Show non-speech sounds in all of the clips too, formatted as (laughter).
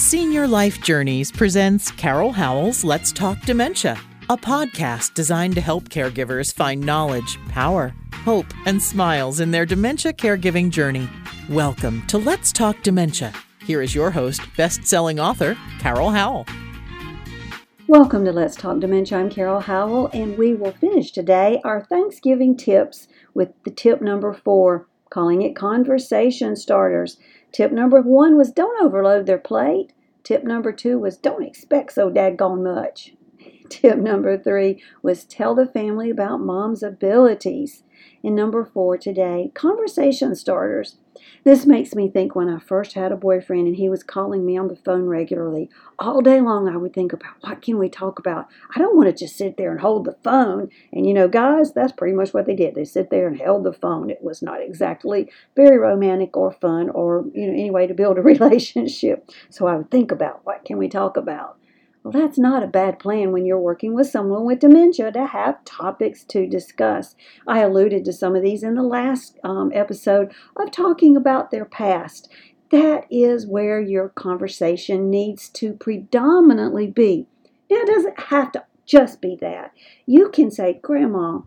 Senior Life Journeys presents Carol Howell's Let's Talk Dementia, a podcast designed to help caregivers find knowledge, power, hope, and smiles in their dementia caregiving journey. Welcome to Let's Talk Dementia. Here is your host, best selling author, Carol Howell. Welcome to Let's Talk Dementia. I'm Carol Howell, and we will finish today our Thanksgiving tips with the tip number four, calling it conversation starters. Tip number one was don't overload their plate. Tip number two was don't expect so daggone much. (laughs) Tip number three was tell the family about mom's abilities. And number four today, conversation starters. This makes me think when I first had a boyfriend and he was calling me on the phone regularly. All day long, I would think about what can we talk about? I don't want to just sit there and hold the phone. And you know, guys, that's pretty much what they did. They sit there and held the phone. It was not exactly very romantic or fun or, you know, any way to build a (laughs) relationship. So I would think about what can we talk about? Well, that's not a bad plan when you're working with someone with dementia to have topics to discuss. I alluded to some of these in the last um, episode of talking about their past. That is where your conversation needs to predominantly be. Now, it doesn't have to just be that. You can say, Grandma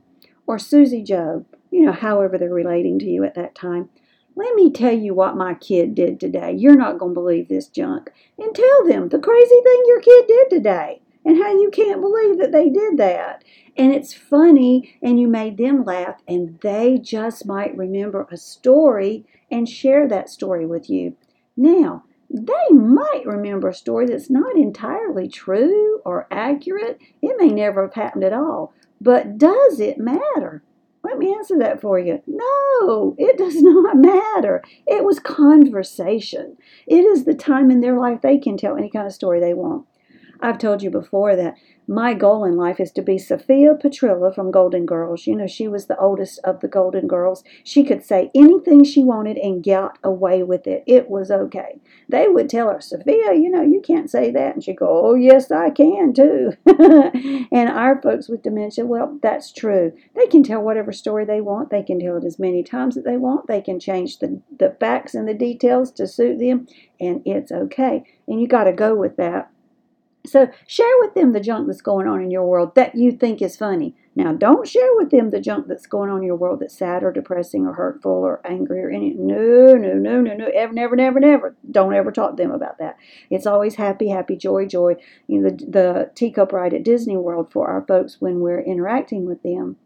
or Susie Joe, you know, however they're relating to you at that time. Let me tell you what my kid did today. You're not going to believe this junk. And tell them the crazy thing your kid did today and how you can't believe that they did that. And it's funny, and you made them laugh, and they just might remember a story and share that story with you. Now, they might remember a story that's not entirely true or accurate. It may never have happened at all. But does it matter? Let me answer that for you. No, it does (laughs) not matter. It was conversation. It is the time in their life they can tell any kind of story they want. I've told you before that my goal in life is to be Sophia Petrillo from Golden Girls. You know, she was the oldest of the Golden Girls. She could say anything she wanted and get away with it. It was okay. They would tell her, Sophia, you know, you can't say that. And she'd go, Oh, yes, I can too. (laughs) and our folks with dementia, well, that's true. They can tell whatever story they want. They can tell it as many times as they want. They can change the, the facts and the details to suit them, and it's okay. And you got to go with that. So share with them the junk that's going on in your world that you think is funny. Now, don't share with them the junk that's going on in your world that's sad or depressing or hurtful or angry or any. No, no, no, no, no. Ever, never, never, never. Don't ever talk to them about that. It's always happy, happy, joy, joy. You know, the, the teacup ride at Disney World for our folks when we're interacting with them,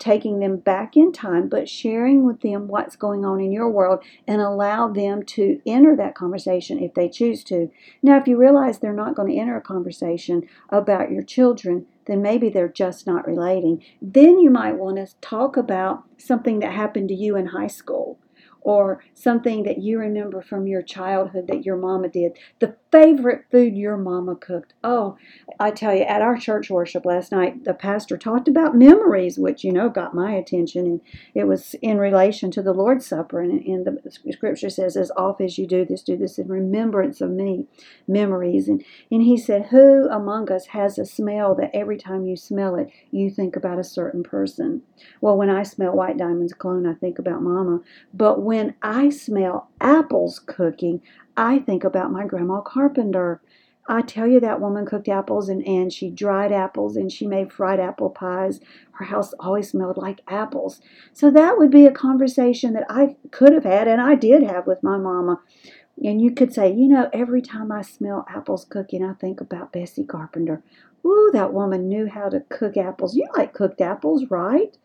taking them back in time, but sharing with them what's going on in your world and allow them to enter that conversation if they choose to. Now, if you realize they're not going to enter a conversation about your children, then maybe they're just not relating. Then you might want to talk about something that happened to you in high school or something that you remember from your childhood that your mama did. The favorite food your mama cooked. Oh, I tell you, at our church worship last night, the pastor talked about memories, which, you know, got my attention. And it was in relation to the Lord's Supper. And, and the scripture says, as oft as you do this, do this in remembrance of me, memories. And, and he said, Who among us has a smell that every time you smell it, you think about a certain person? Well, when I smell White Diamonds cologne, I think about mama. But when I smell apples cooking, I think about my grandma Carpenter. I tell you, that woman cooked apples and, and she dried apples and she made fried apple pies. Her house always smelled like apples. So that would be a conversation that I could have had and I did have with my mama. And you could say, you know, every time I smell apples cooking, I think about Bessie Carpenter. Ooh, that woman knew how to cook apples. You like cooked apples, right?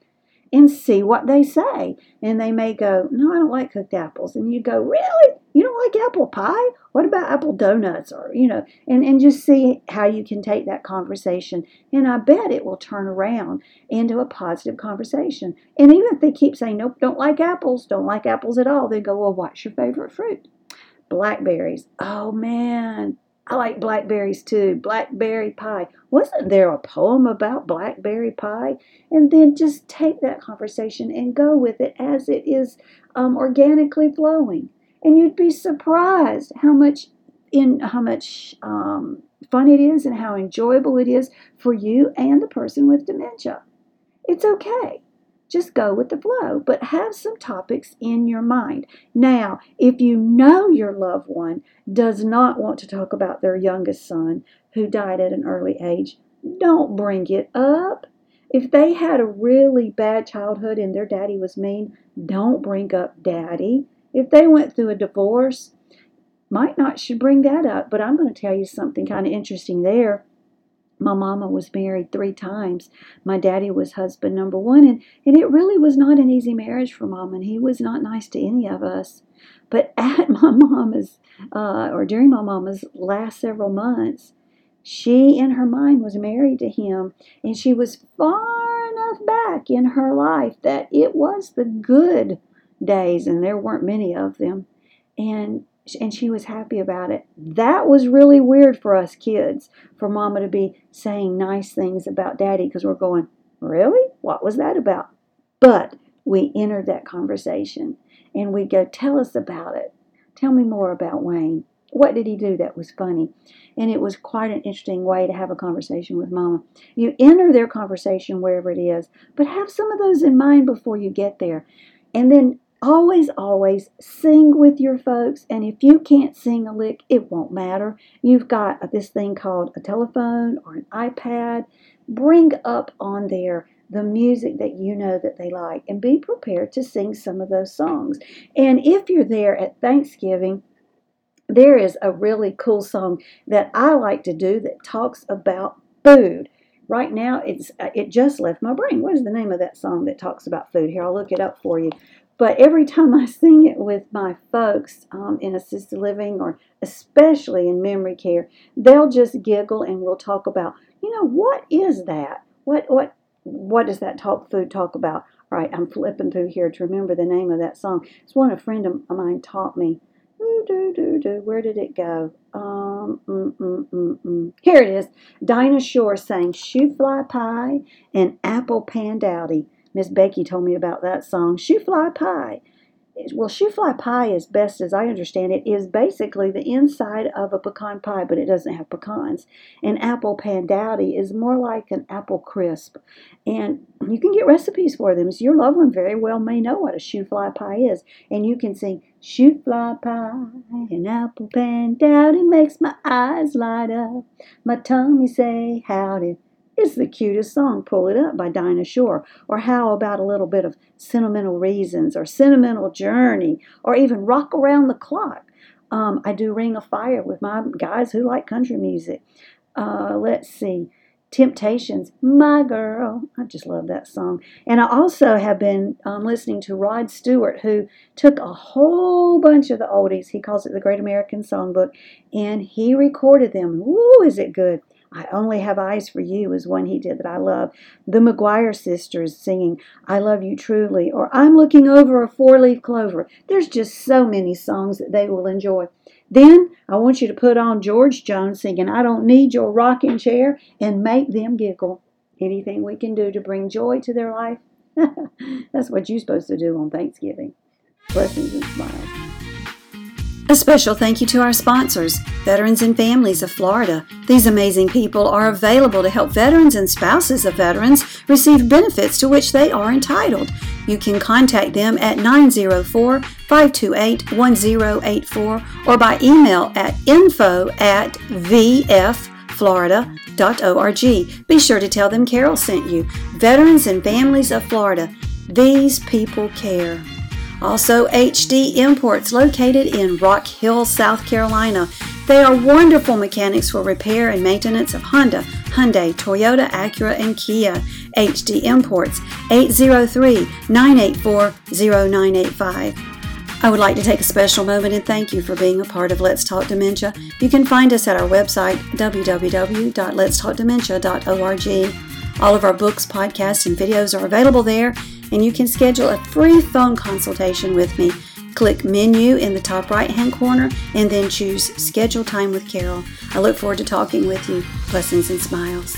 And see what they say. And they may go, No, I don't like cooked apples. And you go, Really? You don't like apple pie? What about apple donuts? Or, you know, and, and just see how you can take that conversation. And I bet it will turn around into a positive conversation. And even if they keep saying, Nope, don't like apples, don't like apples at all, they go, Well, what's your favorite fruit? Blackberries. Oh man, I like blackberries too. Blackberry pie. Wasn't there a poem about blackberry pie? And then just take that conversation and go with it as it is um, organically flowing. And you'd be surprised how much in how much um, fun it is and how enjoyable it is for you and the person with dementia. It's okay. Just go with the flow, but have some topics in your mind. Now, if you know your loved one does not want to talk about their youngest son who died at an early age, don't bring it up. If they had a really bad childhood and their daddy was mean, don't bring up daddy. If they went through a divorce, might not should bring that up, but I'm going to tell you something kind of interesting there. My mama was married three times. My daddy was husband number one, and, and it really was not an easy marriage for mom, and he was not nice to any of us. But (laughs) at my mama's, uh, or during my mama's last several months, she in her mind was married to him, and she was far enough back in her life that it was the good days, and there weren't many of them. And and she was happy about it. That was really weird for us kids, for mama to be saying nice things about daddy because we're going, Really? What was that about? But we entered that conversation and we go, Tell us about it. Tell me more about Wayne. What did he do that was funny? And it was quite an interesting way to have a conversation with mama. You enter their conversation wherever it is, but have some of those in mind before you get there. And then always, always sing with your folks. And if you can't sing a lick, it won't matter. You've got this thing called a telephone or an iPad. Bring up on there the music that you know that they like and be prepared to sing some of those songs. And if you're there at Thanksgiving, there is a really cool song that I like to do that talks about food. Right now, it's uh, it just left my brain. What is the name of that song that talks about food? Here, I'll look it up for you. But every time I sing it with my folks um, in assisted living or especially in memory care, they'll just giggle and we'll talk about, you know, what is that? What what what does that talk food talk about? All right, I'm flipping through here to remember the name of that song. It's one a friend of mine taught me. Do, do, do, do. Where did it go? Um, mm, mm, mm, mm. Here it is. Dinah Shore sang Shoo Fly Pie and Apple Pan Dowdy. Miss Becky told me about that song, Shoo Fly Pie. Well, shoo fly pie, as best as I understand it, is basically the inside of a pecan pie, but it doesn't have pecans. And apple pandowdy is more like an apple crisp. And you can get recipes for them. So your loved one very well may know what a shoo fly pie is. And you can sing, Shoo fly pie and apple pandowdy makes my eyes light up. My tummy say howdy. It's the cutest song, Pull It Up by Dinah Shore. Or how about a little bit of Sentimental Reasons or Sentimental Journey or even Rock Around the Clock. Um, I do Ring of Fire with my guys who like country music. Uh, let's see. Temptations, My Girl. I just love that song. And I also have been um, listening to Rod Stewart, who took a whole bunch of the oldies. He calls it the Great American Songbook, and he recorded them. Woo, is it good? I Only Have Eyes for You is one he did that I love. The McGuire sisters singing I Love You Truly or I'm Looking Over a Four Leaf Clover. There's just so many songs that they will enjoy. Then I want you to put on George Jones singing I Don't Need Your Rocking Chair and make them giggle. Anything we can do to bring joy to their life? (laughs) That's what you're supposed to do on Thanksgiving. Blessings and smiles. A special thank you to our sponsors, Veterans and Families of Florida. These amazing people are available to help veterans and spouses of veterans receive benefits to which they are entitled. You can contact them at 904 528 1084 or by email at info at vfflorida.org. Be sure to tell them Carol sent you. Veterans and Families of Florida. These people care. Also, HD Imports, located in Rock Hill, South Carolina. They are wonderful mechanics for repair and maintenance of Honda, Hyundai, Toyota, Acura, and Kia. HD Imports, 803 984 0985. I would like to take a special moment and thank you for being a part of Let's Talk Dementia. You can find us at our website, www.letstalkdementia.org. All of our books, podcasts, and videos are available there, and you can schedule a free phone consultation with me. Click Menu in the top right hand corner and then choose Schedule Time with Carol. I look forward to talking with you. Blessings and smiles.